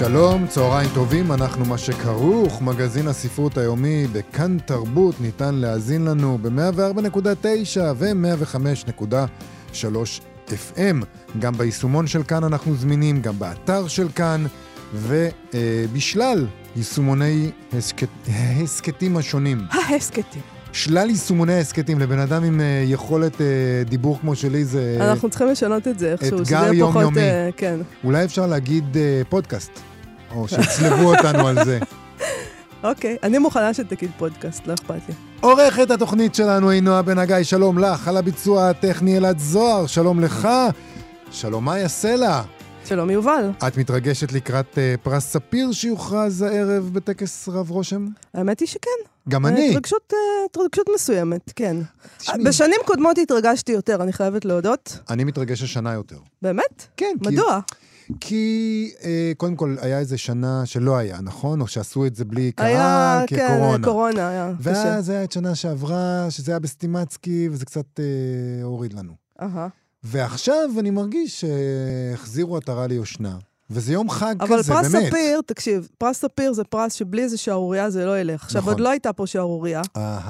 שלום, צהריים טובים, אנחנו מה שכרוך, מגזין הספרות היומי בכאן תרבות, ניתן להאזין לנו ב-104.9 ו-105.3 FM. גם ביישומון של כאן אנחנו זמינים, גם באתר של כאן, ובשלל יישומוני ההסכתים השונים. ההסכתים. שלל יישומוני הסכתים לבן אדם עם uh, יכולת uh, דיבור כמו שלי זה... אנחנו צריכים לשנות את זה איכשהו, שזה יהיה פחות... יומיומי. Uh, כן. אולי אפשר להגיד uh, פודקאסט. או שיצלבו אותנו על זה. אוקיי, אני מוכנה שתגיד פודקאסט, לא אכפת לי. עורכת התוכנית שלנו היא נועה בן הגיא, שלום לך, על הביצוע הטכני אלעד זוהר, שלום לך, שלום מאיה סלע. שלום יובל. את מתרגשת לקראת uh, פרס ספיר שיוכרז הערב בטקס רב רושם? האמת היא שכן. גם אני. התרגשות, uh, התרגשות מסוימת, כן. תשמעי. בשנים קודמות התרגשתי יותר, אני חייבת להודות. אני מתרגש השנה יותר. באמת? כן. מדוע? כי... כי אה, קודם כל, היה איזה שנה שלא היה, נכון? או שעשו את זה בלי קהל, היה. כן, קורונה היה קשה. ואז היה את שנה שעברה, שזה היה בסטימצקי, וזה קצת אה, הוריד לנו. אהה. ועכשיו אני מרגיש שהחזירו עטרה ליושנה. וזה יום חג כזה, באמת. אבל פרס ספיר, תקשיב, פרס ספיר זה פרס שבלי איזה שערורייה זה לא ילך. עכשיו, נכון. עוד לא הייתה פה שערורייה.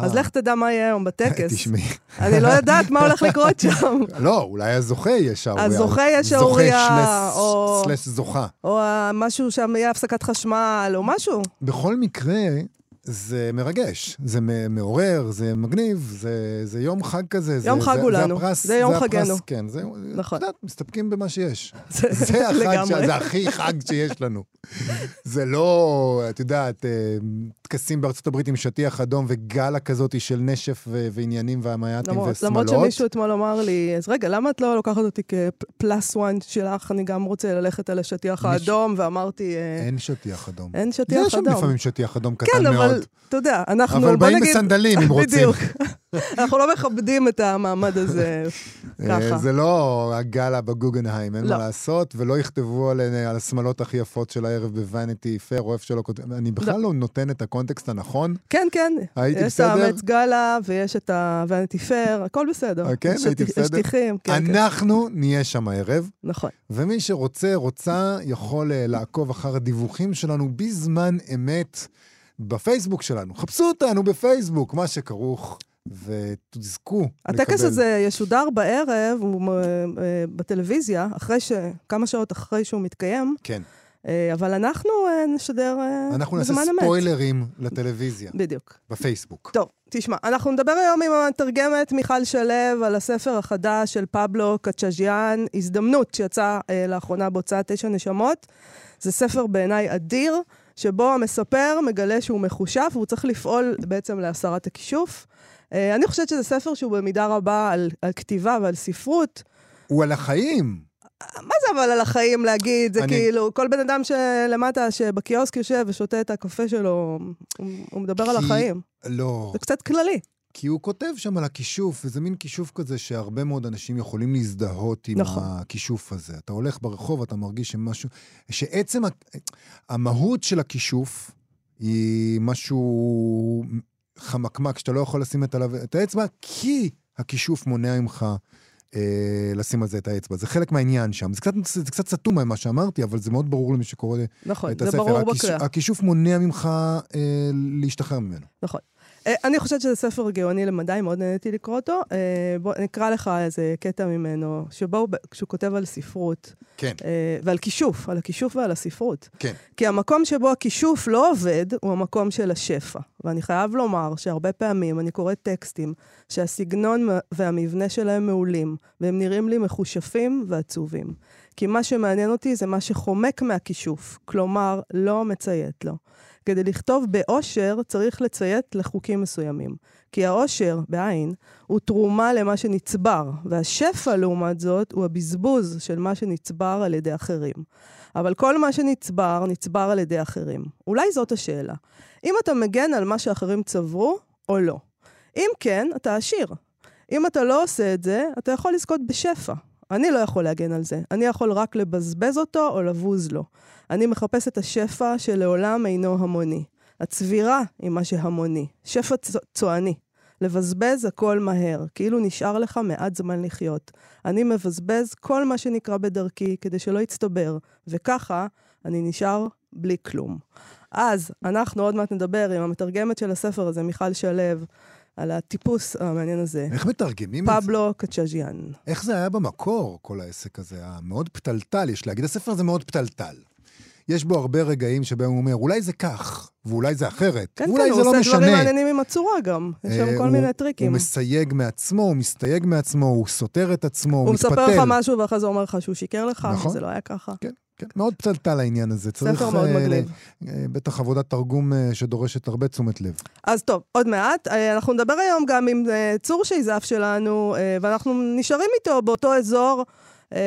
אז לך תדע מה יהיה היום בטקס. תשמעי. אני לא יודעת מה הולך לקרות שם. לא, אולי הזוכה יהיה שערורייה. הזוכה יהיה שערורייה, זוכה או- סלש זוכה. או משהו שם יהיה הפסקת חשמל, או משהו. בכל מקרה, זה מרגש, זה מעורר, זה מגניב, זה, זה יום חג כזה. יום זה, חג זה, הוא זה לנו, הפרס, זה יום הפרס, חגנו. כן, זה, נכון. את יודעת, מסתפקים במה שיש. זה זה החג, ש... זה הכי חג שיש לנו. זה לא, את יודעת, אה, טקסים בארצות הברית עם שטיח אדום וגלה כזאת של נשף ו- ועניינים והמייטים ושמלות. למרות שמישהו אתמול אמר לי, אז רגע, למה את לא לוקחת אותי כ plus one שלך? אני גם רוצה ללכת על השטיח האדום, ואמרתי, אה, אין שטיח אדום. אין שטיח יש שם אדום. לפעמים שטיח אדום קטן כן, מאוד. אבל אתה יודע, אנחנו, אבל באים נגיד... בסנדלים אם רוצים. בדיוק. אנחנו לא מכבדים את המעמד הזה אה, ככה. זה לא הגאלה בגוגנהיים, אין לא. מה לעשות, ולא יכתבו על, על השמלות הכי יפות של הערב ב Vanity Fair, או איפה שלא כותבים. אני בכלל לא נותן את הקונטקסט הנכון. כן, כן. הייתי יש את בסדר? האמץ גאלה, ויש את הוונטי פייר, הכל בסדר. אה, כן? יש הייתי בסדר? שטיחים, כן, כן. אנחנו נהיה שם הערב, נכון. ומי שרוצה, רוצה, יכול אה, לעקוב אחר הדיווחים שלנו בזמן אמת בפייסבוק שלנו. חפשו אותנו בפייסבוק, מה שכרוך, ותזכו הטקס לקבל. הזה ישודר בערב, הוא אה, אה, בטלוויזיה, אחרי ש... כמה שעות אחרי שהוא מתקיים, כן. אה, אבל אנחנו נשדר אה, אנחנו נעשה בזמן אמת. ספוילרים לטלוויזיה, בדיוק. בפייסבוק. טוב, תשמע, אנחנו נדבר היום עם המתרגמת מיכל שלו על הספר החדש של פבלו קצ'אז'יאן, הזדמנות שיצא לאחרונה בהוצאת תשע נשמות. זה ספר בעיניי אדיר, שבו המספר מגלה שהוא מחושף, והוא צריך לפעול בעצם להסרת הכישוף. אה, אני חושבת שזה ספר שהוא במידה רבה על, על כתיבה ועל ספרות. הוא על החיים. מה זה אבל על החיים להגיד? זה אני- כאילו, כל בן אדם שלמטה, שבקיוסק יושב ושותה את הקפה שלו, הוא, הוא מדבר על כי- החיים. לא, זה קצת כללי. כי הוא כותב שם על הכישוף, וזה מין כישוף כזה שהרבה מאוד אנשים יכולים להזדהות עם נכון. הכישוף הזה. אתה הולך ברחוב, אתה מרגיש שמשהו... שעצם המהות של הכישוף היא משהו חמקמק, שאתה לא יכול לשים את עליו את האצבע, כי הכישוף מונע ממך אה, לשים על זה את האצבע. זה חלק מהעניין שם. זה קצת, זה קצת סתום ממה שאמרתי, אבל זה מאוד ברור למי שקורא נכון, את זה הספר. ברור הכיש- בקריאה. הכישוף מונע ממך אה, להשתחרר ממנו. נכון. אה, אני חושבת שזה ספר גאוני למדי, מאוד נהניתי לקרוא אותו. אה, בוא נקרא לך איזה קטע ממנו, שבו הוא כשהוא כותב על ספרות, כן, אה, ועל כישוף, על הכישוף ועל הספרות. כן. כי המקום שבו הכישוף לא עובד, הוא המקום של השפע. ואני חייב לומר שהרבה פעמים אני קוראת טקסטים שהסגנון והמבנה שלהם מעולים, והם נראים לי מחושפים ועצובים. כי מה שמעניין אותי זה מה שחומק מהכישוף, כלומר, לא מציית לו. כדי לכתוב באושר צריך לציית לחוקים מסוימים. כי האושר, בעין, הוא תרומה למה שנצבר, והשפע, לעומת זאת, הוא הבזבוז של מה שנצבר על ידי אחרים. אבל כל מה שנצבר, נצבר על ידי אחרים. אולי זאת השאלה. אם אתה מגן על מה שאחרים צברו, או לא. אם כן, אתה עשיר. אם אתה לא עושה את זה, אתה יכול לזכות בשפע. אני לא יכול להגן על זה. אני יכול רק לבזבז אותו או לבוז לו. אני מחפש את השפע שלעולם אינו המוני. הצבירה היא מה שהמוני. שפע צועני. לבזבז הכל מהר, כאילו נשאר לך מעט זמן לחיות. אני מבזבז כל מה שנקרא בדרכי כדי שלא יצטבר, וככה אני נשאר בלי כלום. אז אנחנו עוד מעט נדבר עם המתרגמת של הספר הזה, מיכל שלו, על הטיפוס המעניין הזה. איך מתרגמים את זה? פבלו קצ'אז'יאן. איך זה היה במקור, כל העסק הזה? המאוד פתלתל, יש להגיד. הספר הזה מאוד פתלתל. יש בו הרבה רגעים שבהם הוא אומר, אולי זה כך, ואולי זה אחרת, כן, כן, ואולי הוא זה לא עושה משנה. דברים מעניינים עם הצורה גם. יש אה, שם כל הוא- מיני טריקים. הוא מסייג מעצמו, הוא מסתייג מעצמו, הוא סותר את עצמו, הוא, הוא מתפתל. מספר לך משהו ואחרי זה אומר לך שהוא שיקר לך, נכון. זה לא היה ככה. כן, כן, מאוד פתלתל העניין הזה. צריך, ספר מאוד אה, מגניב. אה, בטח עבודת תרגום אה, שדורשת הרבה תשומת לב. אז טוב, עוד מעט. אה, אנחנו נדבר היום גם עם אה, צור שייזף שלנו, אה, ואנחנו נשארים איתו באותו אזור, אה,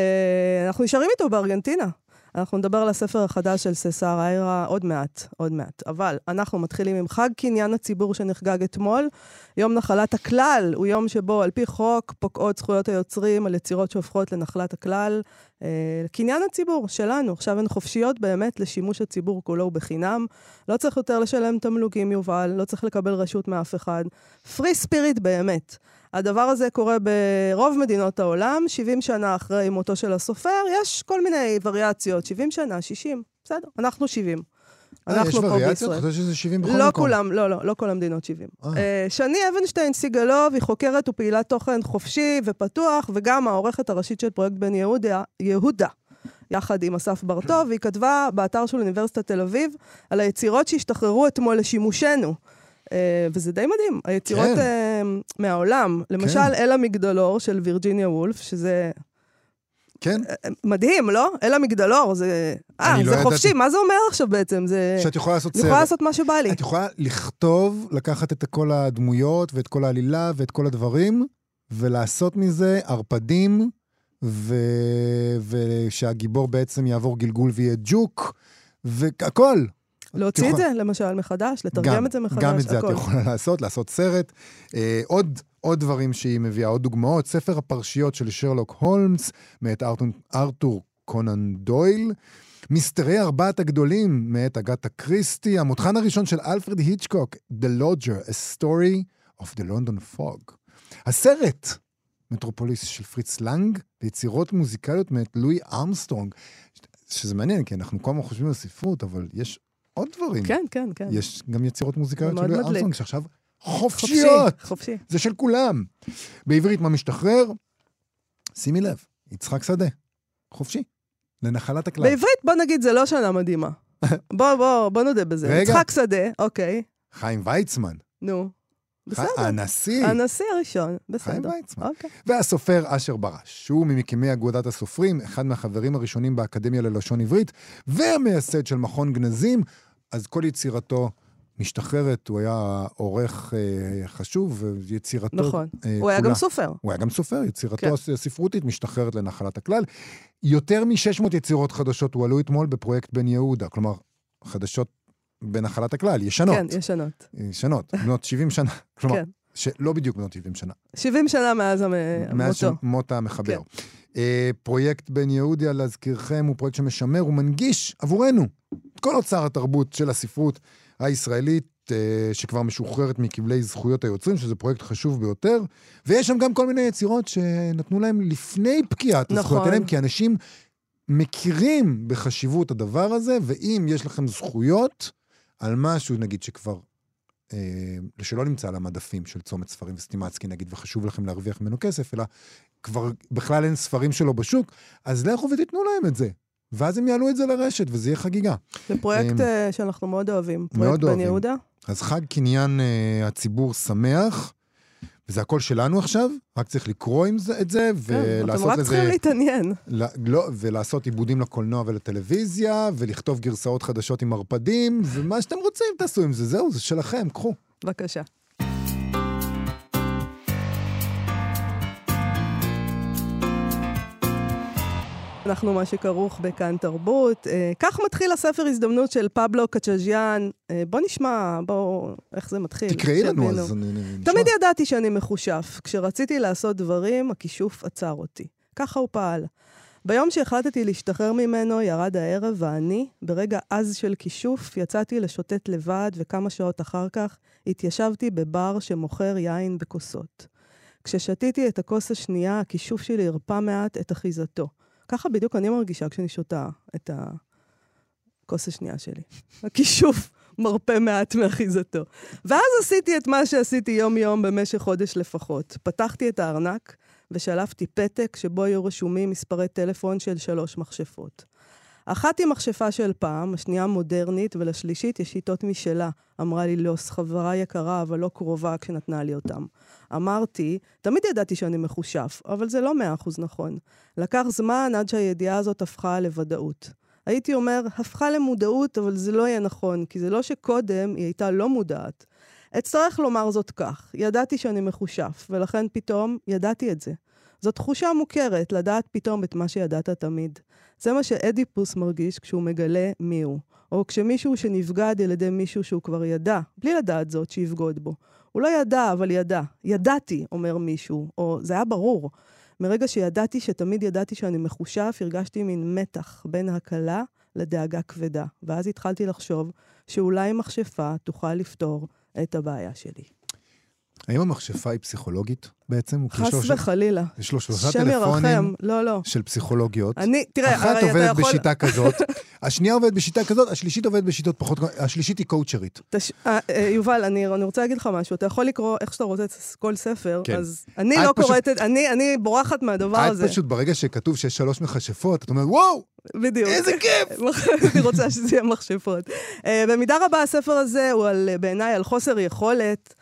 אנחנו נשארים איתו בארגנטינה. אנחנו נדבר על הספר החדש של ססר איירה עוד מעט, עוד מעט. אבל אנחנו מתחילים עם חג קניין הציבור שנחגג אתמול. יום נחלת הכלל הוא יום שבו על פי חוק פוקעות זכויות היוצרים על יצירות שהופכות לנחלת הכלל. אה, קניין הציבור שלנו, עכשיו הן חופשיות באמת לשימוש הציבור כולו ובחינם. לא צריך יותר לשלם תמלוגים, יובל, לא צריך לקבל רשות מאף אחד. פרי ספיריט באמת. הדבר הזה קורה ברוב מדינות העולם, 70 שנה אחרי מותו של הסופר, יש כל מיני וריאציות, 70 שנה, 60, בסדר, אנחנו 70. אה, יש אנחנו פה וריאציות? בישראל. חושב שזה 70 בכל לא מקום. כולם, לא, לא, לא כל המדינות 70. אה. אה, שני אבנשטיין סיגלוב היא חוקרת ופעילת תוכן חופשי ופתוח, וגם העורכת הראשית של פרויקט בן יהודה, יהודה, יחד עם אסף בר-טוב, והיא כתבה באתר של אוניברסיטת תל אביב על היצירות שהשתחררו אתמול לשימושנו. אה, וזה די מדהים, היצירות כן. אה, מהעולם. למשל, אל המגדלור של וירג'יניה וולף, שזה כן, אה, מדהים, לא? אל המגדלור, זה... אה, אני לא זה ידעתי. חופשי, מה זה אומר עכשיו בעצם? זה... שאת יכולה לעשות אני יכולה סרט. לעשות מה שבא לי. את יכולה לכתוב, לקחת את כל הדמויות ואת כל העלילה ואת כל הדברים, ולעשות מזה ערפדים, ו... ושהגיבור בעצם יעבור גלגול ויהיה ג'וק, והכל. להוציא את זה, למשל, מחדש, לתרגם את זה מחדש, גם את זה. את יכולה לעשות, לעשות סרט. אה, עוד, עוד דברים שהיא מביאה, עוד דוגמאות. ספר הפרשיות של שרלוק הולמס, מאת ארתור, ארתור קונן דויל. מסתרי ארבעת הגדולים, מאת אגתה קריסטי. המותחן הראשון של אלפרד היצ'קוק, The Lodger, A Story of the London Fog. הסרט, מטרופוליס של פריץ לנג, ויצירות מוזיקליות מאת לואי ארמסטרונג. שזה מעניין, כי אנחנו כל הזמן חושבים על ספרות, אבל יש עוד דברים. כן, כן, כן. יש גם יצירות מוזיקליות של. ארמסטרונג שעכשיו חופשי, חופשיות. חופשי. זה של כולם. בעברית מה משתחרר? שימי לב, יצחק שדה, חופשי, לנחלת הכלל. בעברית, בוא נגיד, זה לא שנה מדהימה. בוא, בוא, בוא נודה בזה. רגע. יצחק שדה, אוקיי, חיים ויצמן, נו. בסדר. הנשיא, הנשיא הראשון, חיים בסדר. ויצמן. אוקיי. והסופר אשר ברש, שהוא ממקימי אגודת הסופרים, אחד מהחברים הראשונים באקדמיה ללשון עברית, והמייסד של מכון גנזים, אז כל יצירתו משתחררת, הוא היה עורך אה, חשוב, ויצירתו נכון. אה, הוא היה כולה- גם סופר. הוא היה גם סופר, יצירתו כן. הספרותית משתחררת לנחלת הכלל. יותר מ-600 יצירות חדשות הועלו אתמול בפרויקט בן יהודה, כלומר, חדשות בנחלת הכלל, ישנות. כן, ישנות. ישנות, בנות 70 שנה. כלומר, כן. שלא בדיוק בנות 70 שנה. 70 שנה מאז המ- מאז מותו. שמות המחבר. כן. אה, פרויקט בן יהודיה, להזכירכם, הוא פרויקט שמשמר ומנגיש עבורנו את כל אוצר התרבות של הספרות הישראלית, אה, שכבר משוחררת מכבלי זכויות היוצרים, שזה פרויקט חשוב ביותר. ויש שם גם כל מיני יצירות שנתנו להם לפני פקיעת נכון. הזכויות האלה, כי אנשים מכירים בחשיבות הדבר הזה, ואם יש לכם זכויות על משהו, נגיד, שכבר... אה, שלא נמצא על המדפים של צומת ספרים וסטימצקי נגיד, וחשוב לכם להרוויח ממנו כסף, אלא כבר בכלל אין ספרים שלו בשוק, אז לכו ותיתנו להם את זה. ואז הם יעלו את זה לרשת, וזה יהיה חגיגה. זה פרויקט אמ, אה, שאנחנו מאוד אוהבים. פרויקט מאוד בן אוהבים. יהודה. אז חג קניין אה, הציבור שמח, וזה הכל שלנו עכשיו, רק צריך לקרוא עם זה, את זה, כן, אתם ולעשות רק צריכים לזה... להתעניין. לא, לא, ולעשות עיבודים לקולנוע ולטלוויזיה, ולכתוב גרסאות חדשות עם ערפדים, ומה שאתם רוצים תעשו עם זה, זהו, זה שלכם, קחו. בבקשה. אנחנו מה שכרוך בכאן תרבות. אה, כך מתחיל הספר הזדמנות של פבלו קצ'ז'יאן. אה, בוא נשמע, בוא, איך זה מתחיל. תקראי לנו. אז אני נשמע. תמיד ידעתי שאני מחושף. כשרציתי לעשות דברים, הכישוף עצר אותי. ככה הוא פעל. ביום שהחלטתי להשתחרר ממנו, ירד הערב, ואני, ברגע עז של כישוף, יצאתי לשוטט לבד, וכמה שעות אחר כך התיישבתי בבר שמוכר יין בכוסות. כששתיתי את הכוס השנייה, הכישוף שלי הרפא מעט את אחיזתו. ככה בדיוק אני מרגישה כשאני שותה את הכוס השנייה שלי. הכישוף מרפה מעט מאחיזתו. ואז עשיתי את מה שעשיתי יום-יום במשך חודש לפחות. פתחתי את הארנק ושלפתי פתק שבו היו רשומים מספרי טלפון של שלוש מכשפות. אחת היא מכשפה של פעם, השנייה מודרנית, ולשלישית יש שיטות משלה, אמרה לי לוס, חברה יקרה אבל לא קרובה כשנתנה לי אותם. אמרתי, תמיד ידעתי שאני מחושף, אבל זה לא מאה אחוז נכון. לקח זמן עד שהידיעה הזאת הפכה לוודאות. הייתי אומר, הפכה למודעות, אבל זה לא יהיה נכון, כי זה לא שקודם היא הייתה לא מודעת. אצטרך לומר זאת כך, ידעתי שאני מחושף, ולכן פתאום ידעתי את זה. זו תחושה מוכרת, לדעת פתאום את מה שידעת תמיד. זה מה שאדיפוס מרגיש כשהוא מגלה מי הוא. או כשמישהו שנבגד על ידי מישהו שהוא כבר ידע, בלי לדעת זאת, שיבגוד בו. הוא לא ידע, אבל ידע. ידעתי, אומר מישהו, או זה היה ברור. מרגע שידעתי שתמיד ידעתי שאני מחושף, הרגשתי מין מתח בין הקלה לדאגה כבדה. ואז התחלתי לחשוב שאולי מכשפה תוכל לפתור את הבעיה שלי. האם המכשפה היא פסיכולוגית בעצם? חס וחלילה. יש לו שלושה טלפונים. לא, לא. של פסיכולוגיות. אני, תראה, אחת הרי אתה עובדת יכול... בשיטה כזאת, השנייה עובדת בשיטה כזאת, השלישית עובדת בשיטות פחות... השלישית היא קואוצ'רית. תש... אה, אה, יובל, אני, אני רוצה להגיד לך משהו. אתה יכול לקרוא איך שאתה רוצה את כל ספר, כן. אז אני את לא פשוט- קוראת את... אני, אני בורחת מהדבר את הזה. פשוט, ברגע שכתוב שיש שלוש מכשפות, את אומרת, וואו, בדיוק. איזה כיף! אני רוצה שזה יהיה מכשפות. אה, במידה רבה הספר הזה הוא בעיניי על חוסר יכולת,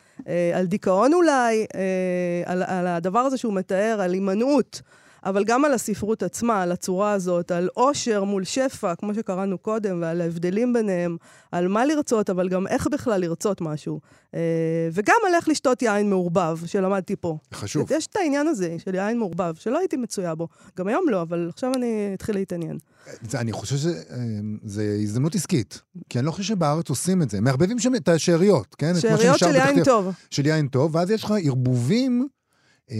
על דיכאון אולי, אה, על, על הדבר הזה שהוא מתאר, על הימנעות. אבל גם על הספרות עצמה, על הצורה הזאת, על עושר מול שפע, כמו שקראנו קודם, ועל ההבדלים ביניהם, על מה לרצות, אבל גם איך בכלל לרצות משהו. אה, וגם על איך לשתות יין מעורבב, שלמדתי פה. חשוב. יש את העניין הזה של יין מעורבב, שלא הייתי מצויה בו. גם היום לא, אבל עכשיו אני אתחיל להתעניין. אני חושב שזו הזדמנות עסקית, כי אני לא חושב שבארץ עושים את זה. מערבבים שם את השאריות, כן? שאריות של יין טוב. של יין טוב, ואז יש לך ערבובים אה,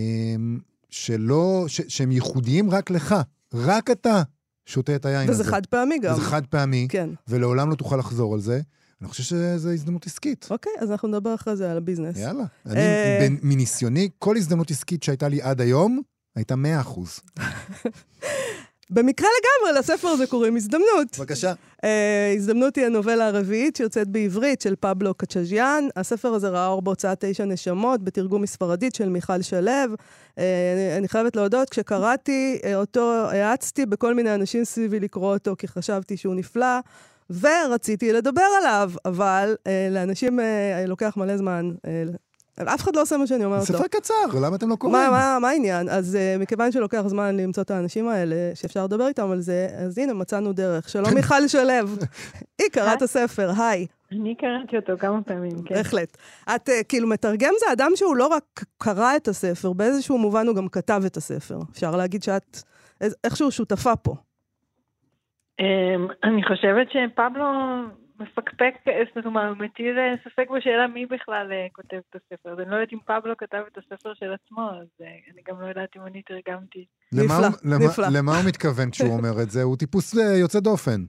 שלא, ש, שהם ייחודיים רק לך. רק אתה שותה את היין הזה. וזה חד פעמי גם. זה חד פעמי, כן. ולעולם לא תוכל לחזור על זה. אני חושב שזו הזדמנות עסקית. אוקיי, אז אנחנו נדבר אחרי זה על הביזנס. יאללה. אני, אה, בין- מניסיוני, כל הזדמנות עסקית שהייתה לי עד היום, הייתה 100 אחוז. במקרה לגמרי, לספר הזה קוראים הזדמנות. בבקשה. אה, הזדמנות היא הנובלה הרביעית שיוצאת בעברית של פבלו קצ'ז'יאן. הספר הזה ראה אור בהוצאת תשע נשמות, בתרגום מספרדית של מיכל שלו. אה, אני, אני חייבת להודות, כשקראתי אה, אותו, האצתי בכל מיני אנשים סביבי לקרוא אותו, כי חשבתי שהוא נפלא. ורציתי לדבר עליו, אבל אה, לאנשים אה, לוקח מלא זמן. אה, אף אחד לא עושה מה שאני אומרת לו. ספר קצר, למה אתם לא קוראים? מה, מה, מה העניין? אז uh, מכיוון שלוקח זמן למצוא את האנשים האלה, שאפשר לדבר איתם על זה, אז הנה, מצאנו דרך. שלום מיכל שלו. היא קראה את הספר, היי, אני קראתי אותו כמה פעמים, כן. בהחלט. את uh, כאילו, מתרגם זה אדם שהוא לא רק קרא את הספר, באיזשהו מובן הוא גם כתב את הספר. אפשר להגיד שאת איז- איכשהו שותפה פה. אמ, אני חושבת שפבלו מפקפק, זאת אומרת, הוא מטיל אה, ספק בשאלה מי בכלל אה, כותב את הספר. אז אני לא יודעת אם פבלו כתב את הספר של עצמו, אז אה, אני גם לא יודעת אם אני תרגמתי. למה נפלא, הוא- נפלא. למה הוא מתכוון כשהוא אומר את זה? הוא טיפוס אה, יוצא דופן.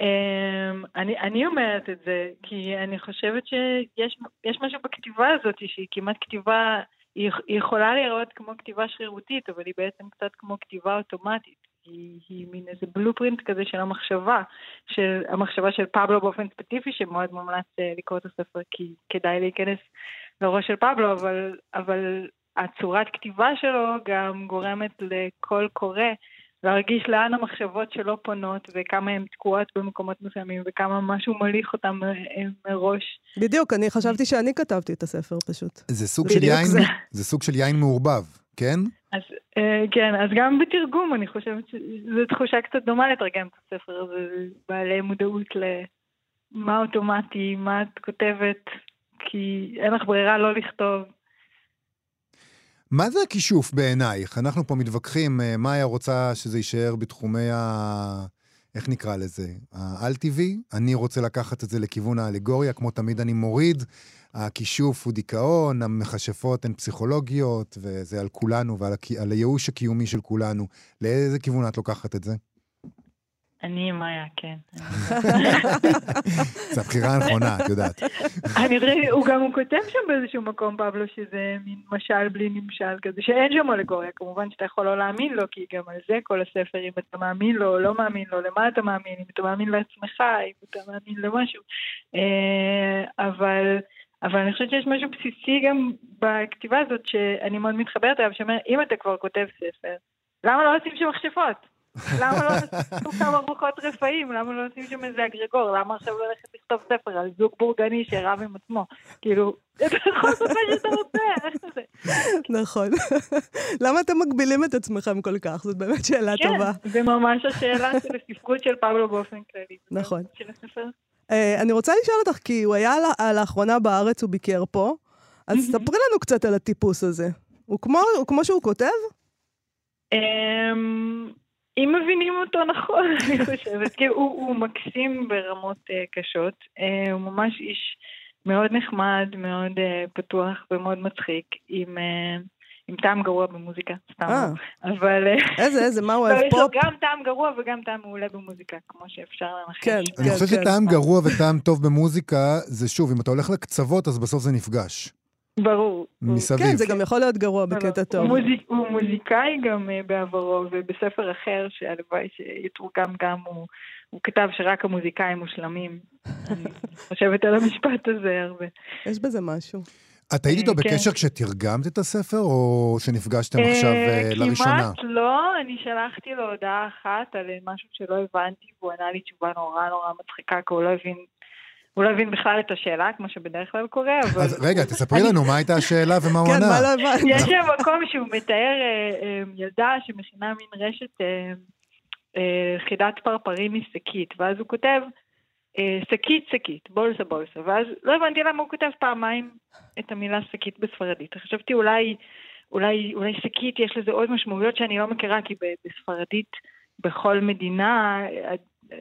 אמ, אני, אני אומרת את זה, כי אני חושבת שיש יש משהו בכתיבה הזאת שהיא כמעט כתיבה, היא, היא יכולה להיראות כמו כתיבה שרירותית, אבל היא בעצם קצת כמו כתיבה אוטומטית. היא, היא מין איזה בלופרינט כזה של המחשבה, של המחשבה של פבלו באופן ספציפי, שמאוד מומלץ אה, לקרוא את הספר, כי כדאי להיכנס לראש של פבלו, אבל, אבל הצורת כתיבה שלו גם גורמת לקול קורא להרגיש לאן המחשבות שלו פונות וכמה הן תקועות במקומות מסוימים וכמה משהו מוליך אותם אה, מראש. בדיוק, אני חשבתי שאני כתבתי את הספר פשוט. זה סוג של יין, זה. זה סוג של יין מעורבב, כן? אז אה, כן, אז גם בתרגום אני חושבת שזו תחושה קצת דומה לתרגם את הספר הזה, בעלי מודעות למה אוטומטי, מה את כותבת, כי אין לך ברירה לא לכתוב. מה זה הכישוף בעינייך? אנחנו פה מתווכחים, אה, מאיה רוצה שזה יישאר בתחומי ה... איך נקרא לזה? האל-טבעי. אני רוצה לקחת את זה לכיוון האלגוריה, כמו תמיד אני מוריד. הכישוף הוא דיכאון, המכשפות הן פסיכולוגיות, וזה על כולנו ועל הכ... על הייאוש הקיומי של כולנו. לאיזה כיוון את לוקחת את זה? אני מאיה, כן. זו הבחירה הנכונה, את יודעת. אני חושבת, הוא גם כותב שם באיזשהו מקום, פבלו, שזה מין משל בלי נמשל כזה, שאין שם אלגוריה, כמובן שאתה יכול לא להאמין לו, כי גם על זה כל הספר, אם אתה מאמין לו או לא מאמין לו, למה אתה מאמין, אם אתה מאמין לעצמך, אם אתה מאמין למשהו. אה, אבל... אבל אני חושבת שיש משהו בסיסי גם בכתיבה הזאת, שאני מאוד מתחברת אליו, שאומר, אם אתה כבר כותב ספר, למה לא לשים שם מכשפות? למה לא עשו כמה רוחות רפאים? למה לא עושים שם איזה אגרגור? למה עכשיו ללכת לכתוב ספר על זוג בורגני שרב עם עצמו? כאילו, אתה יכול לעשות מה שאתה רוצה, איך זה? נכון. למה אתם מגבילים את עצמכם כל כך? זאת באמת שאלה טובה. כן, זה ממש השאלה של הספרות של פבלו באופן כללי. נכון. של הספר. אה, אני רוצה לשאול אותך, כי הוא היה לה- לאחרונה בארץ, הוא ביקר פה, אז ספרי לנו קצת על הטיפוס הזה. הוא כמו, הוא כמו שהוא כותב? אמ, אם מבינים אותו נכון, אני חושבת, כי הוא, הוא מקסים ברמות uh, קשות, uh, הוא ממש איש מאוד נחמד, מאוד uh, פתוח ומאוד מצחיק, עם, uh, עם טעם גרוע במוזיקה, סתם, אה. אבל... uh, איזה, איזה, מה הוא לא, אוהב יש לו פופ? גם טעם גרוע וגם טעם מעולה במוזיקה, כמו שאפשר לנחש. כן, אני חושב כן. שטעם גרוע וטעם טוב במוזיקה, זה שוב, אם אתה הולך לקצוות, אז בסוף זה נפגש. ברור. מסביב. כן, זה גם יכול להיות גרוע בקטע טוב. הוא, מוזיק, הוא מוזיקאי גם uh, בעברו, ובספר אחר, שהלוואי שיתורגם גם, הוא, הוא כתב שרק המוזיקאים מושלמים. אני חושבת על המשפט הזה הרבה. יש בזה משהו. את היית איתו אה, כן. בקשר כשתרגמת את הספר, או שנפגשתם עכשיו אה, אה, לראשונה? כמעט לא, אני שלחתי לו הודעה אחת על משהו שלא הבנתי, והוא ענה לי תשובה נורא נורא מצחיקה, כי הוא לא הבין... הוא לא הבין בכלל את השאלה, כמו שבדרך כלל קורה, אבל... אז רגע, תספרי לנו מה הייתה השאלה ומה הוא כן, ענה. מה לא הבנת? יש שם מקום שהוא מתאר אה, אה, ילדה שמכינה מין רשת אה, אה, חידת פרפרים משקית, ואז הוא כותב אה, שקית שקית, בולסה בולסה, ואז לא הבנתי למה הוא כותב פעמיים את המילה שקית בספרדית. חשבתי אולי, אולי, אולי שקית יש לזה עוד משמעויות שאני לא מכירה, כי בספרדית בכל מדינה אה,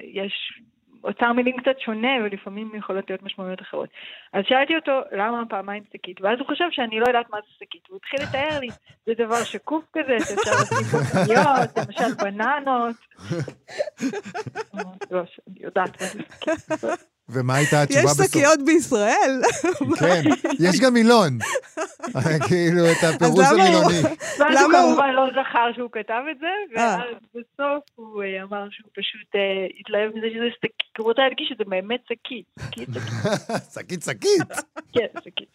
יש אוצר מילים קצת שונה, ולפעמים יכולות להיות משמעויות אחרות. אז שאלתי אותו, למה פעמיים שקית? ואז הוא חשב שאני לא יודעת מה זה שקית. הוא התחיל לתאר לי, זה דבר שקוף כזה, שאפשר לשים בו למשל בננות. לו שאני יודעת מה זה שקית. ומה הייתה התשובה יש בסוף? שקיות בישראל. כן, יש גם מילון. כאילו, את הפירוש המילוני. ואז הוא למה הוא- כמובן לא זכר שהוא כתב את זה, אה. ואז בסוף הוא אה, אמר שהוא פשוט אה, התלהב מזה שזה שקית, כי הוא רוצה להדגיש שזה באמת שקית. שקית, שקית, שקית שקית. כן, שקית.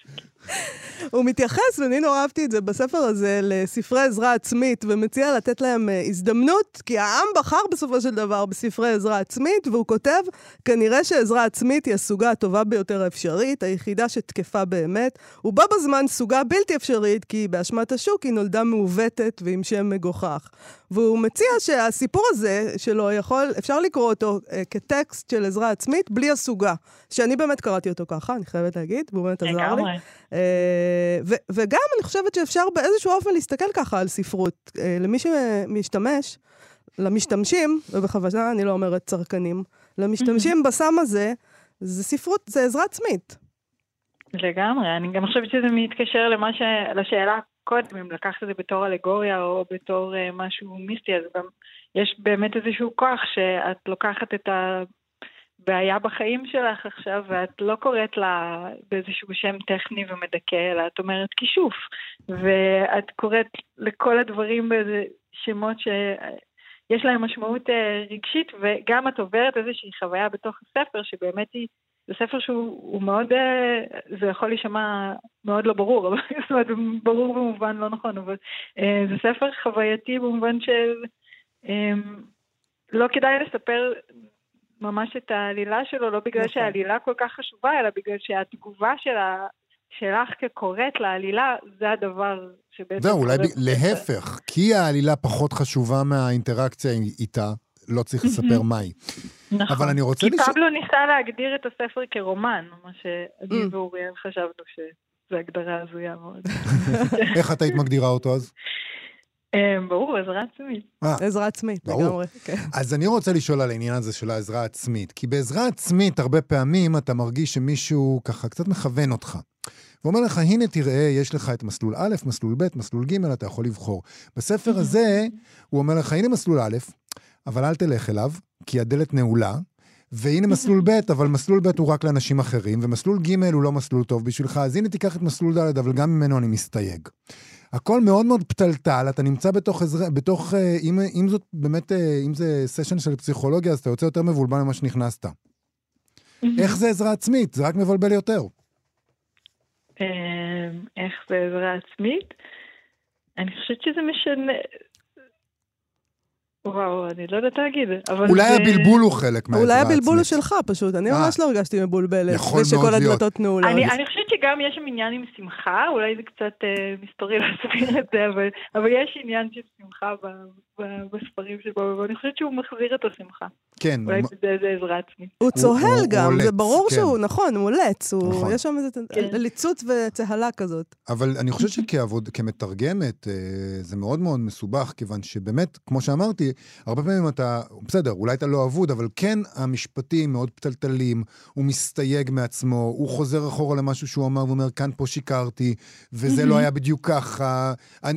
הוא מתייחס, ואני נורא אהבתי את זה בספר הזה, לספרי עזרה עצמית, ומציע לתת להם אה, הזדמנות, כי העם בחר בסופו של דבר בספרי עזרה עצמית, והוא כותב, כנראה שעזרה עצמית היא הסוגה הטובה ביותר האפשרית, היחידה שתקפה באמת, ובה בזמן סוגה בלתי אפשרית, כי באשמת השוק היא נולדה מעוותת ועם שם מגוחך. והוא מציע שהסיפור הזה שלו יכול, אפשר לקרוא אותו אה, כטקסט של עזרה עצמית בלי הסוגה. שאני באמת קראתי אותו ככה, אני חייבת להגיד, והוא באמת עזר לי. אה, ו- וגם אני חושבת שאפשר באיזשהו אופן להסתכל ככה על ספרות. אה, למי שמשתמש, למשתמשים, ובכוונה אני לא אומרת צרכנים, למשתמשים בסם הזה, זה ספרות, זה עזרה עצמית. לגמרי, אני גם חושבת שזה מתקשר למה ש... לשאלה קודם, אם לקחת את זה בתור אלגוריה או בתור uh, משהו מיסטי, אז גם יש באמת איזשהו כוח שאת לוקחת את הבעיה בחיים שלך עכשיו, ואת לא קוראת לה באיזשהו שם טכני ומדכא, אלא את אומרת כישוף, ואת קוראת לכל הדברים באיזה שמות ש... יש להם משמעות uh, רגשית, וגם את עוברת איזושהי חוויה בתוך הספר, שבאמת היא זה ספר שהוא הוא מאוד, אה, זה יכול להישמע מאוד לא ברור, אבל זאת אומרת, ברור במובן לא נכון, אבל אה, זה ספר חווייתי במובן של אה, לא כדאי לספר ממש את העלילה שלו, לא בגלל נכון. שהעלילה כל כך חשובה, אלא בגלל שהתגובה שלה, שלך כקוראת לעלילה, זה הדבר שבעצם... זהו, אולי ב-. להפך, כי העלילה פחות חשובה מהאינטראקציה איתה, לא צריך לספר מהי. נכון. אבל אני רוצה כי לשאול... פבלו ניסה להגדיר את הספר כרומן, מה שאני Mm. ואוריאל חשבנו שזה זו הגדרה הזויה מאוד. איך את היית מגדירה אותו אז? אה, ברור, עזרה עצמית. אה, עזרה עצמית, ברור. לגמרי. כן. אז אני רוצה לשאול על העניין הזה של העזרה העצמית. כי בעזרה עצמית, הרבה פעמים אתה מרגיש שמישהו ככה קצת מכוון אותך. ואומר לך, הנה תראה, יש לך את מסלול א', מסלול ב', מסלול ג', אתה יכול לבחור. בספר הזה, הוא אומר לך, הנה מסלול א', אבל אל תלך אליו, כי הדלת נעולה. והנה מסלול ב', אבל מסלול ב' הוא רק לאנשים אחרים, ומסלול ג' הוא לא מסלול טוב בשבילך, אז הנה תיקח את מסלול ד', אבל גם ממנו אני מסתייג. הכל מאוד מאוד פתלתל, אתה נמצא בתוך עזרה, בתוך, אה, אם, אם זאת באמת, אה, אם זה סשן של פסיכולוגיה, אז אתה יוצא יותר מבולבל ממה שנכנסת. איך זה עזרה עצמית? זה רק מבלבל יותר. אה, איך זה עזרה עצמית? אני חושבת שזה משנה... וואו, אני לא יודעת להגיד, אבל אולי זה... הבלבול הוא חלק מהעזרה אולי העצמית. הבלבול הוא שלך פשוט, אני אה. ממש לא הרגשתי מבולבלת. יכול מאוד ושכל להיות. הדלתות נעולות. אני, אני חושבת שגם יש שם עניין עם שמחה, אולי זה קצת אה, מסתורי להסביר את זה, אבל, אבל יש עניין של שמחה ב, ב, בספרים שבו, ואני חושבת שהוא מחזיר את השמחה. כן, אולי זה, עזרה עצמית. הוא צוהל גם, זה ברור כן. שהוא, נכון, הוא עולץ, נכון. יש שם איזה כן. ליצוץ וצהלה כזאת. אבל אני חושב שכעבוד, כמתרגמת, אה, זה מאוד מאוד מסובך, כיוון שבאמת, כמו שאמרתי, הרבה פעמים אתה, בסדר, אולי אתה לא אבוד, אבל כן המשפטים מאוד פתלתלים, הוא מסתייג מעצמו, הוא חוזר אחורה למשהו שהוא אמר ואומר, כאן פה שיקרתי, וזה לא היה בדיוק ככה,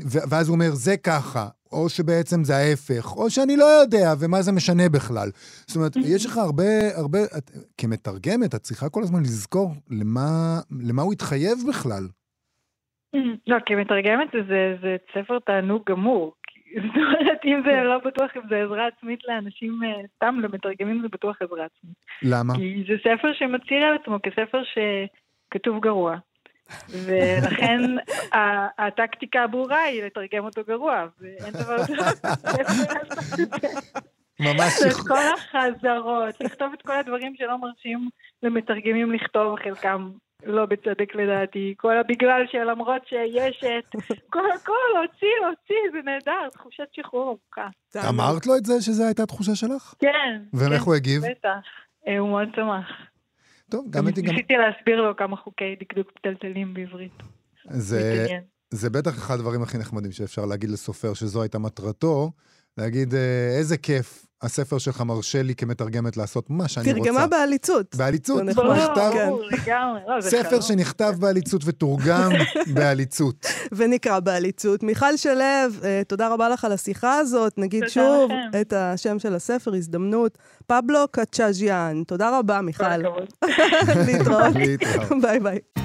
ואז הוא אומר, זה ככה. או שבעצם זה ההפך, או שאני לא יודע, ומה זה משנה בכלל. זאת אומרת, יש לך הרבה, הרבה, את, כמתרגמת, את צריכה כל הזמן לזכור למה, למה הוא התחייב בכלל. לא, כמתרגמת זה, זה, ספר תענוג גמור. זאת אומרת, אם זה לא בטוח אם זה עזרה עצמית לאנשים, אה, סתם למתרגמים זה בטוח עזרה עצמית. למה? כי זה ספר שמצהיר על עצמו כספר שכתוב גרוע. ולכן הטקטיקה הברורה היא לתרגם אותו גרוע, ואין דבר יותר לעשות את זה. ממש את כל החזרות, לכתוב את כל הדברים שלא מרשים למתרגמים לכתוב, חלקם לא בצדק לדעתי, כל הבגלל שלמרות שיש את, כל הכל, להוציא, להוציא, זה נהדר, תחושת שחרור עמוקה. אמרת לו את זה שזו הייתה התחושה שלך? כן, ואיך כן, הוא הגיב? בטח. אה, הוא מאוד שמח. טוב, גם הייתי גם... ניסיתי להסביר לו כמה חוקי דקדוק פתלתלים בעברית. זה. זה בטח אחד הדברים הכי נחמדים שאפשר להגיד לסופר, שזו הייתה מטרתו, להגיד, אה, איזה כיף, הספר שלך מרשה לי כמתרגמת לעשות מה שאני רוצה. תרגמה בעליצות. בעליצות, נכתב, כן. ברור, לגמרי. לא, ספר. שנכתב בעליצות ותורגם בעליצות. ונקרא בעליצות. מיכל שלו, אה, תודה רבה לך על השיחה הזאת. נגיד שוב לכם. את השם של הספר, הזדמנות. פבלו קצ'אז'יאן. תודה רבה, כל מיכל. הכבוד. להתראות. להתראות. ביי ביי.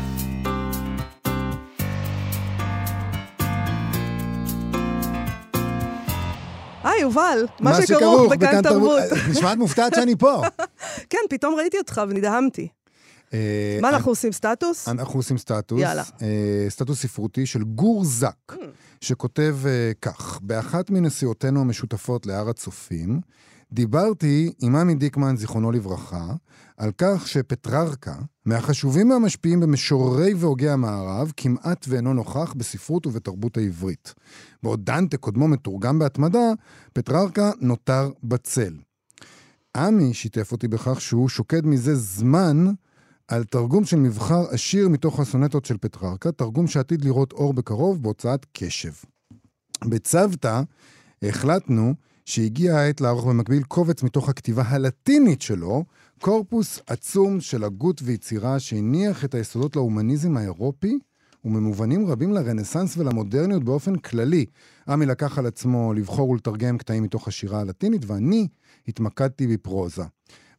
היי, יובל, מה שכרוך בכאן תרבות. את נשמעת מופתעת שאני פה. כן, פתאום ראיתי אותך ונדהמתי. אה, מה, אנחנו עושים סטטוס? אנחנו עושים סטטוס, יאללה. אה, סטטוס ספרותי של גור זק, שכותב אה, כך: באחת מנסיעותינו המשותפות להר הצופים, דיברתי עם עמי דיקמן, זיכרונו לברכה, על כך שפטררקה, מהחשובים והמשפיעים במשוררי והוגי המערב, כמעט ואינו נוכח בספרות ובתרבות העברית. בעוד דנטה, קודמו מתורגם בהתמדה, פטררקה נותר בצל. עמי שיתף אותי בכך שהוא שוקד מזה זמן על תרגום של מבחר עשיר מתוך הסונטות של פטררקה, תרגום שעתיד לראות אור בקרוב בהוצאת קשב. בצוותא החלטנו שהגיעה העת לערוך במקביל קובץ מתוך הכתיבה הלטינית שלו, קורפוס עצום של הגות ויצירה שהניח את היסודות להומניזם האירופי, וממובנים רבים לרנסאנס ולמודרניות באופן כללי. עמי לקח על עצמו לבחור ולתרגם קטעים מתוך השירה הלטינית, ואני התמקדתי בפרוזה.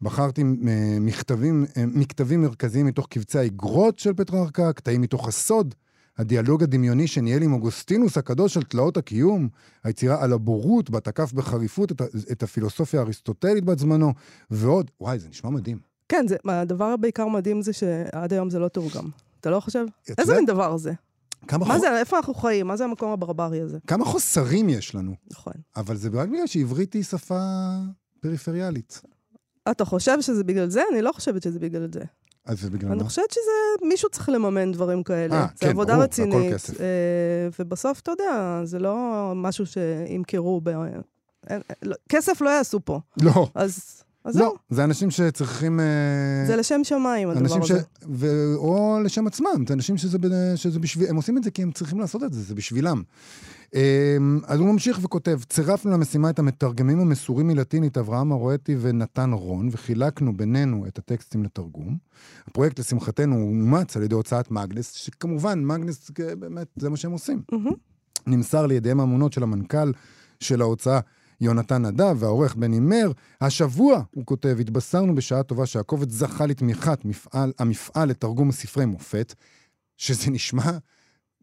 בחרתי אה, מכתבים, אה, מכתבים מרכזיים מתוך קבצי האגרות של פטררקה, קטעים מתוך הסוד, הדיאלוג הדמיוני שניהל עם אוגוסטינוס הקדוש על תלאות הקיום, היצירה על הבורות, בה תקף בחריפות את, את הפילוסופיה האריסטוטלית בת זמנו, ועוד. וואי, זה נשמע מדהים. כן, זה, הדבר הבעיקר מדהים זה שעד היום זה לא תורגם. אתה לא חושב? איזה מין דבר זה? כמה, מה חו... זה, איפה אנחנו חיים? מה זה המקום הברברי הזה? כמה חוסרים יש לנו, נכון. אבל זה רק בגלל שעברית היא שפה פריפריאלית. אתה חושב שזה בגלל זה? אני לא חושבת שזה בגלל זה. אז זה בגלל אני מה? חושבת שזה, מישהו צריך לממן דברים כאלה. אה, זה כן, עבודה ברור, זה הכל רצינית. כסף. אה, ובסוף, אתה יודע, זה לא משהו שימכרו ב... אין, לא, כסף לא יעשו פה. לא. אז אז לא, זהו. זה אנשים שצריכים... אה, זה לשם שמיים, הדבר אנשים ש... הזה. ו... או לשם עצמם, זה אנשים שזה, ב... שזה בשביל... הם עושים את זה כי הם צריכים לעשות את זה, זה בשבילם. אמ, אז הוא ממשיך וכותב, צירפנו למשימה את המתרגמים המסורים מלטינית, אברהם ארואטי ונתן רון, וחילקנו בינינו את הטקסטים לתרגום. הפרויקט, לשמחתנו, אומץ על ידי הוצאת מאגנס, שכמובן, מאגנס, אה, באמת, זה מה שהם עושים. מהמם. נמסר לידיהם האמונות של המנכ"ל של ההוצאה יונתן נדב והעורך בני מר. השבוע, הוא כותב, התבשרנו בשעה טובה שהקובץ זכה לתמיכת מפעל, המפעל לתרגום ספרי מופת, שזה נשמע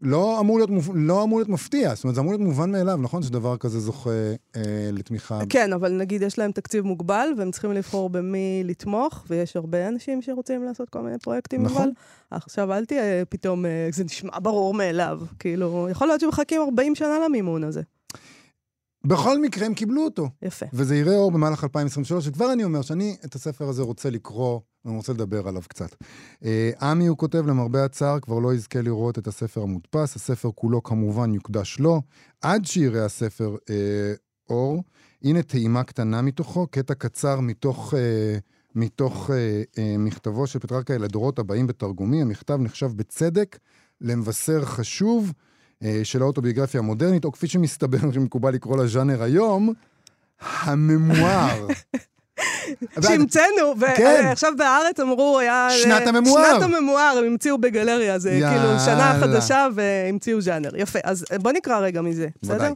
לא אמור, להיות, מופ- לא אמור להיות מפתיע, זאת אומרת, זה אמור להיות מובן מאליו, נכון שדבר כזה זוכה אה, לתמיכה? כן, אבל נגיד יש להם תקציב מוגבל, והם צריכים לבחור במי לתמוך, ויש הרבה אנשים שרוצים לעשות כל מיני פרויקטים, נכון. אבל עכשיו אל תהיה פתאום, אה, זה נשמע ברור מאליו. כאילו, יכול להיות שמחכים 40 שנה למימון הזה. בכל מקרה, הם קיבלו אותו. יפה. וזה יראה אור במהלך 2023, וכבר אני אומר שאני את הספר הזה רוצה לקרוא, ואני רוצה לדבר עליו קצת. אה, עמי, הוא כותב, למרבה הצער, כבר לא יזכה לראות את הספר המודפס, הספר כולו כמובן יוקדש לו. עד שיראה הספר אה, אור, הנה טעימה קטנה מתוכו, קטע קצר מתוך... אה, מתוך אה, אה, מכתבו של פטרקה לדורות הבאים בתרגומי, המכתב נחשב בצדק למבשר חשוב של האוטוביוגרפיה המודרנית, או כפי שמסתבר שמקובל לקרוא לז'אנר היום, הממואר. שהמצאנו, כן. ועכשיו בארץ אמרו, היה... שנת הממואר. שנת הממואר, הם המציאו בגלריה, זה כאילו שנה יאללה. חדשה והמציאו ז'אנר. יפה, אז בוא נקרא רגע מזה, בסדר?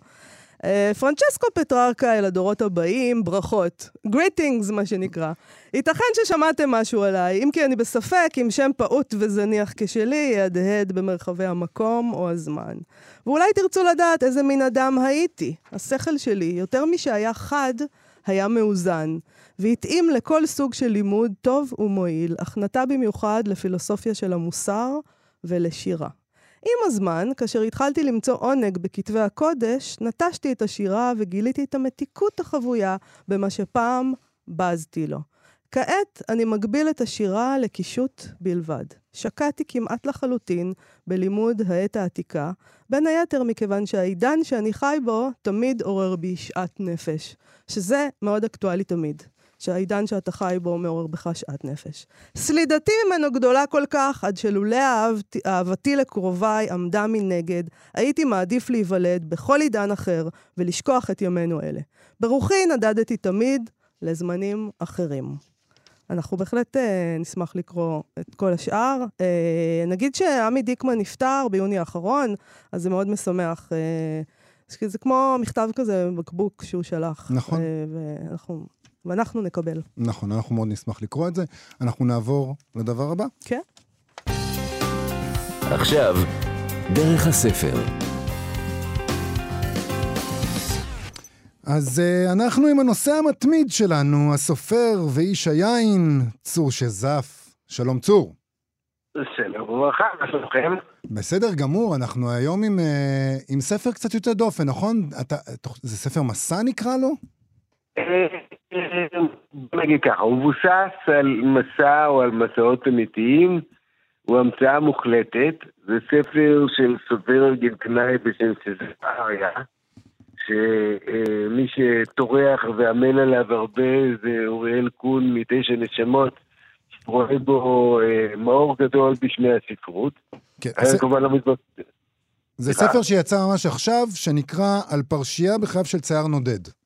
אה, פרנצ'סקו פטררקה אל הדורות הבאים, ברכות. Greetings, מה שנקרא. ייתכן ששמעתם משהו עליי, אם כי אני בספק אם שם פעוט וזניח כשלי יהדהד במרחבי המקום או הזמן. ואולי תרצו לדעת איזה מין אדם הייתי. השכל שלי, יותר משהיה חד, היה מאוזן, והתאים לכל סוג של לימוד טוב ומועיל, אך נטע במיוחד לפילוסופיה של המוסר ולשירה. עם הזמן, כאשר התחלתי למצוא עונג בכתבי הקודש, נטשתי את השירה וגיליתי את המתיקות החבויה במה שפעם בזתי לו. כעת אני מגביל את השירה לקישוט בלבד. שקעתי כמעט לחלוטין בלימוד העת העתיקה, בין היתר מכיוון שהעידן שאני חי בו תמיד עורר בי שאט נפש, שזה מאוד אקטואלי תמיד. שהעידן שאתה חי בו מעורר בך שאט נפש. סלידתי ממנו גדולה כל כך, עד שלולא אהבתי, אהבתי לקרוביי עמדה מנגד, הייתי מעדיף להיוולד בכל עידן אחר ולשכוח את ימינו אלה. ברוחי נדדתי תמיד לזמנים אחרים. אנחנו בהחלט אה, נשמח לקרוא את כל השאר. אה, נגיד שעמי דיקמן נפטר ביוני האחרון, אז זה מאוד משמח. אה, זה- זה כמו מכתב כזה, בקבוק שהוא שלח. נכון. אה, ואנחנו, ואנחנו נקבל. נכון, אנחנו מאוד נשמח לקרוא את זה. אנחנו נעבור לדבר הבא. כן? עכשיו, דרך הספר. אז uh, אנחנו עם הנושא המתמיד שלנו, הסופר ואיש היין, צור שזף. שלום צור. שלום וברכה, מה שלומכם? בסדר גמור, אנחנו היום עם, uh, עם ספר קצת יותר דופן, נכון? אתה, זה ספר מסע נקרא לו? אה, אה, בוא נגיד ככה, הוא מבוסס על מסע או על מסעות אמיתיים, הוא המצאה מוחלטת, זה ספר של סופר ארגנטינאי בשם סזר אריה, שמי שטורח ועמל עליו הרבה זה אוריאל קון מתשע נשמות, שרואה בו אה, מאור גדול בשמי הספרות. כן, אני זה, כמובן לא. זה. ספר שיצא ממש עכשיו, שנקרא על פרשייה בחייו של צייר נודד.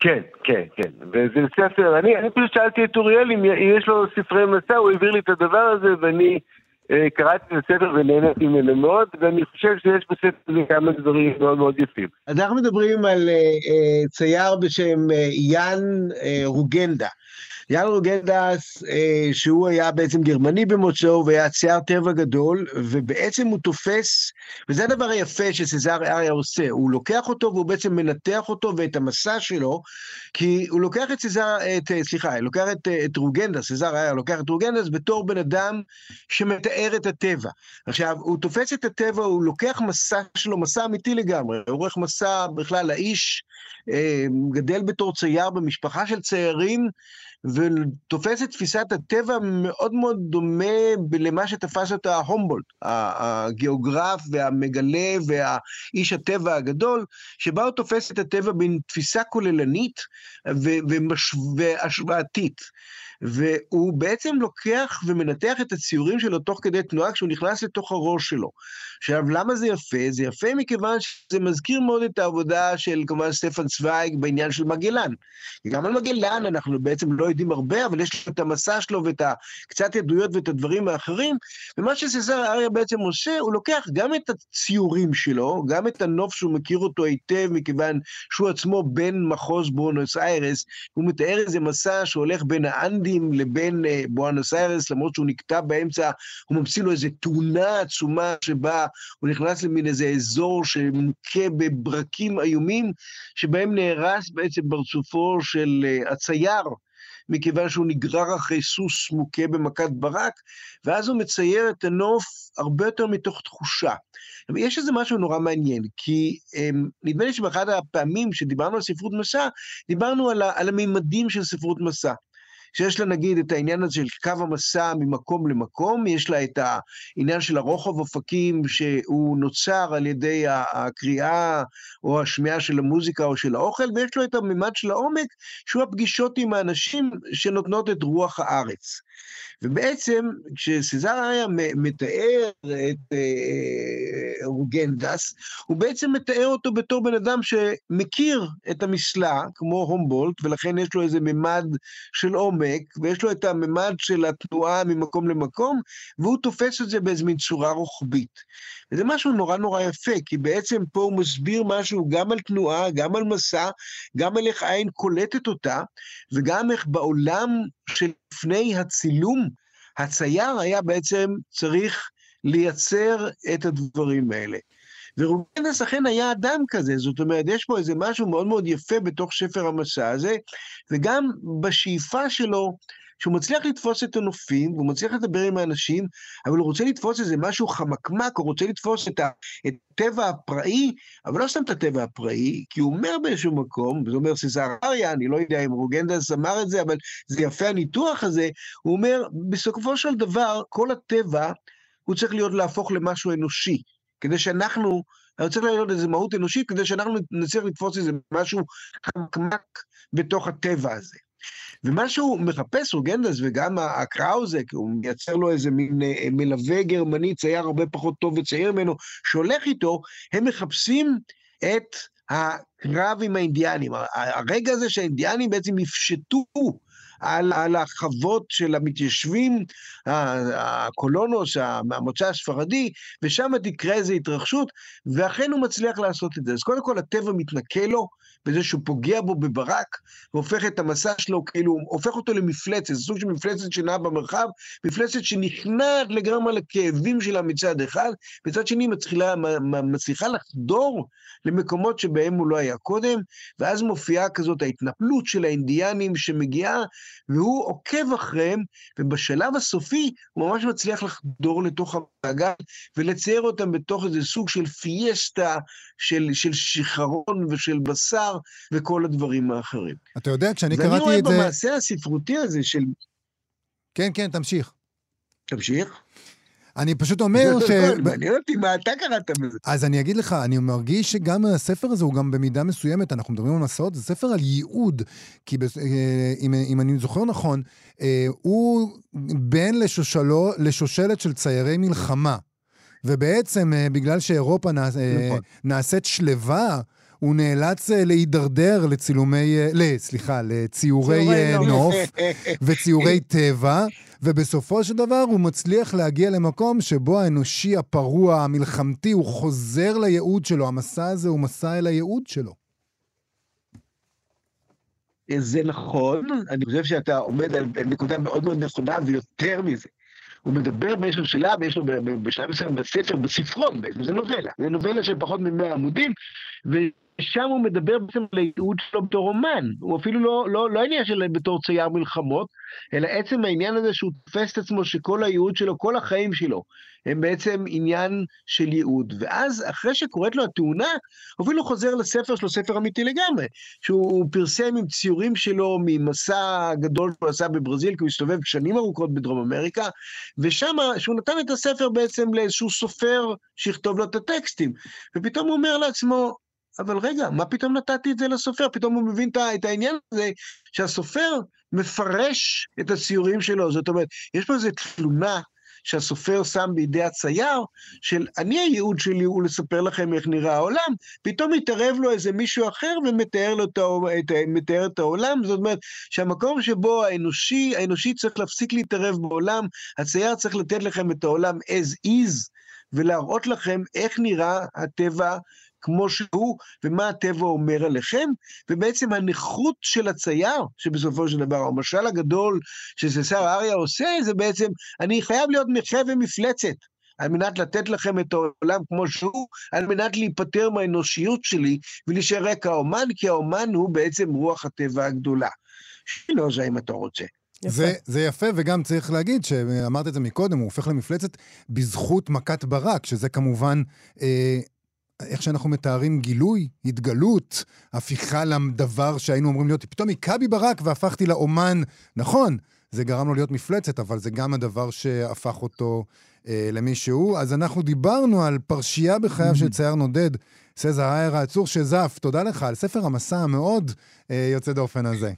כן, כן, כן. וזה ספר, אני, אני פשוט שאלתי את אוריאל אם יש לו ספרי מסע, הוא העביר לי את הדבר הזה, ואני אה, קראתי את הספר ונהניתי ממנו מאוד, ואני חושב שיש בספר הזה כמה דברים מאוד מאוד יפים. אנחנו מדברים על אה, אה, צייר בשם אה, יאן אה, רוגנדה. יאן רוגנדה, אה, שהוא היה בעצם גרמני במוצאו והיה צייר טבע גדול, ובעצם הוא תופס, וזה הדבר היפה שסזר אריה עושה, הוא לוקח אותו והוא בעצם מנתח אותו ואת המסע שלו, כי הוא לוקח את סזר, את, אה, סליחה, לוקח את, אה, את רוגנדה, סזר אריה לוקח את רוגנדס בתור בן אדם שמתאר את הטבע. עכשיו, הוא תופס את הטבע, הוא לוקח מסע שלו, מסע אמיתי לגמרי, הוא עורך מסע בכלל, האיש אה, גדל בתור צייר במשפחה של ציירים, ותופס את תפיסת הטבע מאוד מאוד דומה למה שתפס אותה הומבולד, הגיאוגרף והמגלה והאיש הטבע הגדול, שבה הוא תופס את הטבע בין תפיסה כוללנית והשוואתית. והוא בעצם לוקח ומנתח את הציורים שלו תוך כדי תנועה כשהוא נכנס לתוך הראש שלו. עכשיו, למה זה יפה? זה יפה מכיוון שזה מזכיר מאוד את העבודה של כמובן סטפן צוויג בעניין של מגלן. גם על מגלן אנחנו בעצם לא יודעים הרבה, אבל יש את המסע שלו ואת הקצת עדויות ואת הדברים האחרים, ומה שסזר אריה בעצם עושה, הוא לוקח גם את הציורים שלו, גם את הנוף שהוא מכיר אותו היטב, מכיוון שהוא עצמו בן מחוז בואנוס איירס, הוא מתאר איזה מסע שהולך בין האנדים לבין uh, בואנוס איירס, למרות שהוא נקטע באמצע, הוא ממציא לו איזו תאונה עצומה שבה הוא נכנס למין איזה אזור שמוכה בברקים איומים, שבהם נהרס בעצם פרצופו של uh, הצייר. מכיוון שהוא נגרר אחרי סוס מוכה במכת ברק, ואז הוא מצייר את הנוף הרבה יותר מתוך תחושה. יש איזה משהו נורא מעניין, כי um, נדמה לי שבאחד הפעמים שדיברנו על ספרות מסע, דיברנו על, על המימדים של ספרות מסע. שיש לה נגיד את העניין הזה של קו המסע ממקום למקום, יש לה את העניין של הרוחב אופקים שהוא נוצר על ידי הקריאה או השמיעה של המוזיקה או של האוכל, ויש לו את הממד של העומק, שהוא הפגישות עם האנשים שנותנות את רוח הארץ. ובעצם כשסזר היה מתאר את אה, רוגנדס, הוא בעצם מתאר אותו בתור בן אדם שמכיר את המסלע, כמו הומבולט, ולכן יש לו איזה ממד של עומק, ויש לו את הממד של התנועה ממקום למקום, והוא תופס את זה באיזו מין צורה רוחבית. וזה משהו נורא נורא יפה, כי בעצם פה הוא מסביר משהו גם על תנועה, גם על מסע, גם על איך העין קולטת אותה, וגם איך בעולם שלפני הצילום, הצייר היה בעצם צריך לייצר את הדברים האלה. ורובנס אכן היה אדם כזה, זאת אומרת, יש פה איזה משהו מאוד מאוד יפה בתוך ספר המסע הזה, וגם בשאיפה שלו שהוא מצליח לתפוס את הנופים, והוא מצליח לדבר עם האנשים, אבל הוא רוצה לתפוס איזה משהו חמקמק, הוא רוצה לתפוס את הטבע הפראי, אבל לא סתם את הטבע הפראי, כי הוא אומר באיזשהו מקום, וזה אומר סזר אריה, אני לא יודע אם רוגנדס אמר את זה, אבל זה יפה הניתוח הזה, הוא אומר, בסופו של דבר, כל הטבע, הוא צריך להיות להפוך למשהו אנושי, כדי שאנחנו, אני צריך להיות איזו מהות אנושית, כדי שאנחנו נצליח לתפוס איזה משהו חמקמק בתוך הטבע הזה. ומה שהוא מחפש, רוגנדס וגם הקראוזה, כי הוא מייצר לו איזה מין אה, מלווה גרמני, צייר הרבה פחות טוב וצעיר ממנו, שהולך איתו, הם מחפשים את הקרב עם האינדיאנים. הרגע הזה שהאינדיאנים בעצם יפשטו על, על החוות של המתיישבים, הקולונוס, המוצא הספרדי, ושם תקרה איזו התרחשות, ואכן הוא מצליח לעשות את זה. אז קודם כל הטבע מתנכל לו, בזה שהוא פוגע בו בברק, והופך את המסע שלו, כאילו, הופך אותו למפלצת, סוג של מפלצת שנעה במרחב, מפלצת שנכנעת לגמרי לכאבים שלה מצד אחד, מצד שני מצליחה, מצליחה לחדור למקומות שבהם הוא לא היה קודם, ואז מופיעה כזאת ההתנפלות של האינדיאנים שמגיעה, והוא עוקב אחריהם, ובשלב הסופי הוא ממש מצליח לחדור לתוך המעגל ולצייר אותם בתוך איזה סוג של פיאסטה, של, של שחרון ושל בשר וכל הדברים האחרים. אתה יודע, כשאני קראתי את זה... ואני רואה במעשה הספרותי הזה של... כן, כן, תמשיך. תמשיך. אני פשוט אומר ש... מעניין אותי מה אתה קראת בזה. אז אני אגיד לך, אני מרגיש שגם הספר הזה הוא גם במידה מסוימת, אנחנו מדברים על מסעות, זה ספר על ייעוד. כי אה, אם, אם אני זוכר נכון, אה, הוא בן לשושלו, לשושלת של ציירי מלחמה. ובעצם, אה, בגלל שאירופה נע... נכון. נעשית שלווה, הוא נאלץ להידרדר לצילומי, סליחה, לציורי נוף וציורי טבע. ובסופו של דבר הוא מצליח להגיע למקום שבו האנושי הפרוע, המלחמתי, הוא חוזר לייעוד שלו. המסע הזה הוא מסע אל הייעוד שלו. זה נכון, אני חושב שאתה עומד על נקודה מאוד מאוד נכונה, ויותר מזה. הוא מדבר באיזשהו שלב, יש לו בשלב מסוים בספר, בספרון, זה נובלה. זה נובלה של פחות מ-100 עמודים, ושם הוא מדבר בעצם על הייעוד שלו בתור אומן. הוא אפילו לא, לא, לא העניין שלו בתור צייר מלחמות, אלא עצם העניין הזה שהוא תופס את עצמו שכל הייעוד שלו, כל החיים שלו, הם בעצם עניין של ייעוד. ואז, אחרי שקורית לו התאונה, הוא אפילו חוזר לספר שלו, ספר אמיתי לגמרי, שהוא פרסם עם ציורים שלו ממסע גדול שהוא עשה בברזיל, כי הוא הסתובב שנים ארוכות בדרום אמריקה, ושם, שהוא נתן את הספר בעצם לאיזשהו סופר שיכתוב לו את הטקסטים. ופתאום הוא אומר לעצמו, אבל רגע, מה פתאום נתתי את זה לסופר? פתאום הוא מבין את העניין הזה שהסופר מפרש את הציורים שלו. זאת אומרת, יש פה איזו תלונה שהסופר שם בידי הצייר, של אני הייעוד שלי הוא לספר לכם איך נראה העולם, פתאום מתערב לו איזה מישהו אחר ומתאר לו את, את, מתאר את העולם, זאת אומרת שהמקום שבו האנושי, האנושי צריך להפסיק להתערב בעולם, הצייר צריך לתת לכם את העולם as is, ולהראות לכם איך נראה הטבע כמו שהוא, ומה הטבע אומר עליכם, ובעצם הנכות של הצייר, שבסופו של דבר, המשל הגדול שססר אריה עושה, זה בעצם, אני חייב להיות נכה ומפלצת. על מנת לתת לכם את העולם כמו שהוא, על מנת להיפטר מהאנושיות שלי ולהישאר כאומן, כי האומן הוא בעצם רוח הטבע הגדולה. לא זה אם אתה רוצה. יפה. זה, זה יפה, וגם צריך להגיד, שאמרת את זה מקודם, הוא הופך למפלצת בזכות מכת ברק, שזה כמובן אה, איך שאנחנו מתארים גילוי, התגלות, הפיכה לדבר שהיינו אומרים להיות, פתאום היכה בי ברק והפכתי לאומן. נכון, זה גרם לו להיות מפלצת, אבל זה גם הדבר שהפך אותו אה, למי שהוא. אז אנחנו דיברנו על פרשייה בחייו של צייר נודד, סזר האייר העצור שזף. תודה לך על ספר המסע המאוד אה, יוצא דופן הזה.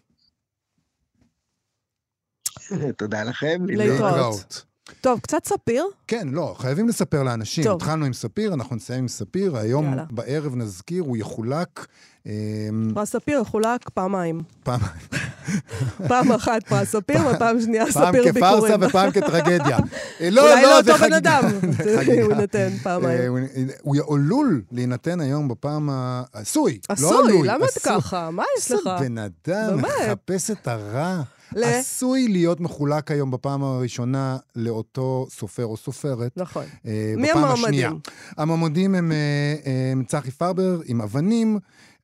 תודה לכם. להתראות. טוב, קצת ספיר. כן, לא, חייבים לספר לאנשים. טוב. התחלנו עם ספיר, אנחנו נסיים עם ספיר. היום יאללה. בערב נזכיר, הוא יחולק... אמ, פרס ספיר יחולק פעמיים. פעמיים. פעם אחת פרס ספיר, ופעם שנייה ספיר ביקורים. פעם כפרסה ופעם כטרגדיה. אה, לא, אולי לא, לא אותו בן אדם. הוא יינתן פעמיים. אה, הוא עלול להינתן היום בפעם ה... עשוי, לא עלוי. עשוי, למה את ככה? מה יש לך? בן אדם מחפש את הרע. ל... עשוי להיות מחולק היום בפעם הראשונה לאותו סופר או סופרת. נכון. אה, מי המועמדים? השנייה. המועמדים הם, אה, הם צחי פרבר עם אבנים.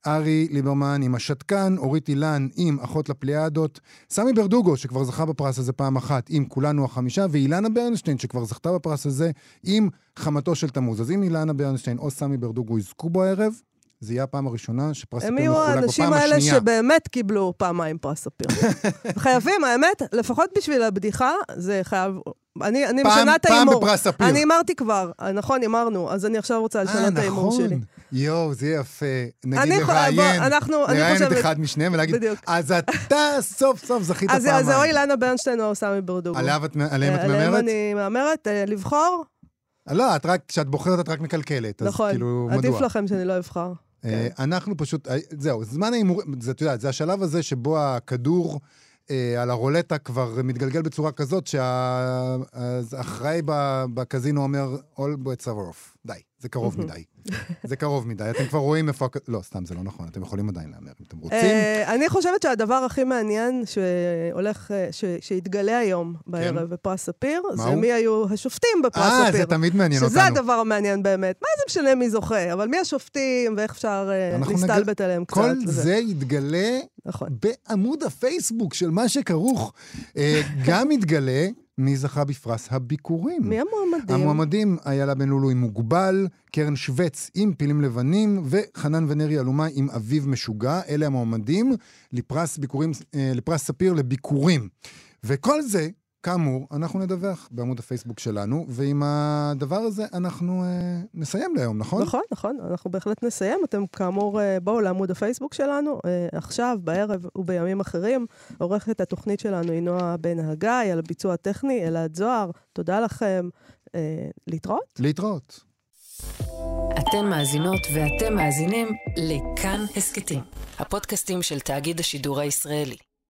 ארי ליברמן עם השתקן, אורית אילן עם אחות לפליאדות, סמי ברדוגו, שכבר זכה בפרס הזה פעם אחת, עם כולנו החמישה, ואילנה ברנשטיין, שכבר זכתה בפרס הזה, עם חמתו של תמוז. אז אם אילנה ברנשטיין או סמי ברדוגו יזכו בו הערב, זה יהיה הפעם הראשונה שפרס ספיר מחולק בפעם השנייה. הם יהיו האנשים האלה שבאמת קיבלו פעמיים פרס ספיר. חייבים, האמת, לפחות בשביל הבדיחה, זה חייב... אני, אני פעם, משנה את ההימור. פעם בפרס ספיר. אני הימרתי כבר, נכון, הימרנו, אז אני עכשיו רוצה לשנות את ההימור נכון. שלי. יואו, זה יפה. נגיד לראיין, לראיין את אחד משניהם ולהגיד, בדיוק. אז אתה סוף סוף זכית פעמיים. אז זה או אילנה ברנשטיין או סמי ברדוגו. עליהם את מהמרת? עליהם אני מהמרת, אה, לבחור? לא, את רק, כשאת בוחרת את רק מקלקלת. נכון, כאילו, עדיף לכם שאני לא אבחר. אה, כן. אנחנו פשוט, אה, זהו, זמן ההימור, את יודעת, זה השלב הזה שבו הכדור אה, על הרולטה כבר מתגלגל בצורה כזאת שהאחראי בקזינו אומר, All bets are off. די, זה קרוב מדי. זה קרוב מדי. אתם כבר רואים איפה... לא, סתם, זה לא נכון. אתם יכולים עדיין להמר אם אתם רוצים. אה, אני חושבת שהדבר הכי מעניין שהולך, אה, שיתגלה היום בערב כן. בפרס ספיר, זה מי היו השופטים בפרס ספיר. אה, זה תמיד מעניין אותנו. שזה הדבר המעניין באמת. מה זה משנה מי זוכה, אבל מי השופטים ואיך אפשר להסתלבט עליהם קצת. כל זה יתגלה נכון. בעמוד הפייסבוק של מה שכרוך. גם יתגלה... מי זכה בפרס הביקורים? מי המועמדים? המועמדים, איילה בן לולו עם מוגבל, קרן שווץ עם פילים לבנים, וחנן ונרי אלומה עם אביב משוגע. אלה המועמדים לפרס ביקורים, אה, לפרס ספיר לביקורים. וכל זה כאמור, אנחנו נדווח בעמוד הפייסבוק שלנו, ועם הדבר הזה אנחנו אה, נסיים להיום, נכון? נכון, נכון, אנחנו בהחלט נסיים. אתם כאמור אה, בואו לעמוד הפייסבוק שלנו, אה, עכשיו, בערב ובימים אחרים. עורכת התוכנית שלנו היא נועה בן הגיא, על הביצוע הטכני, אלעד זוהר. תודה לכם. אה, להתראות? להתראות. אתן מאזינות ואתם מאזינים לכאן הסכתים, הפודקאסטים של תאגיד השידור הישראלי.